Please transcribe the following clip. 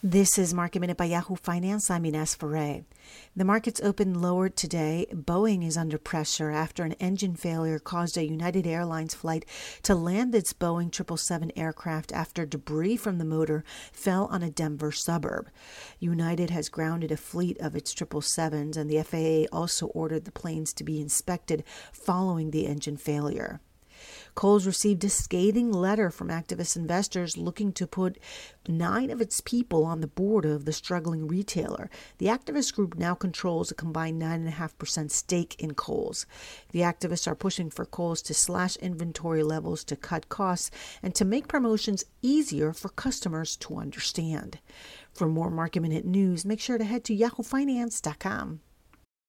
This is Market Minute by Yahoo Finance. I'm Ines Ferre. The markets opened lower today. Boeing is under pressure after an engine failure caused a United Airlines flight to land its Boeing 777 aircraft after debris from the motor fell on a Denver suburb. United has grounded a fleet of its 777s, and the FAA also ordered the planes to be inspected following the engine failure. Kohl's received a scathing letter from activist investors looking to put nine of its people on the board of the struggling retailer. The activist group now controls a combined 9.5% stake in Kohl's. The activists are pushing for Kohl's to slash inventory levels to cut costs and to make promotions easier for customers to understand. For more Market Minute news, make sure to head to yahoofinance.com.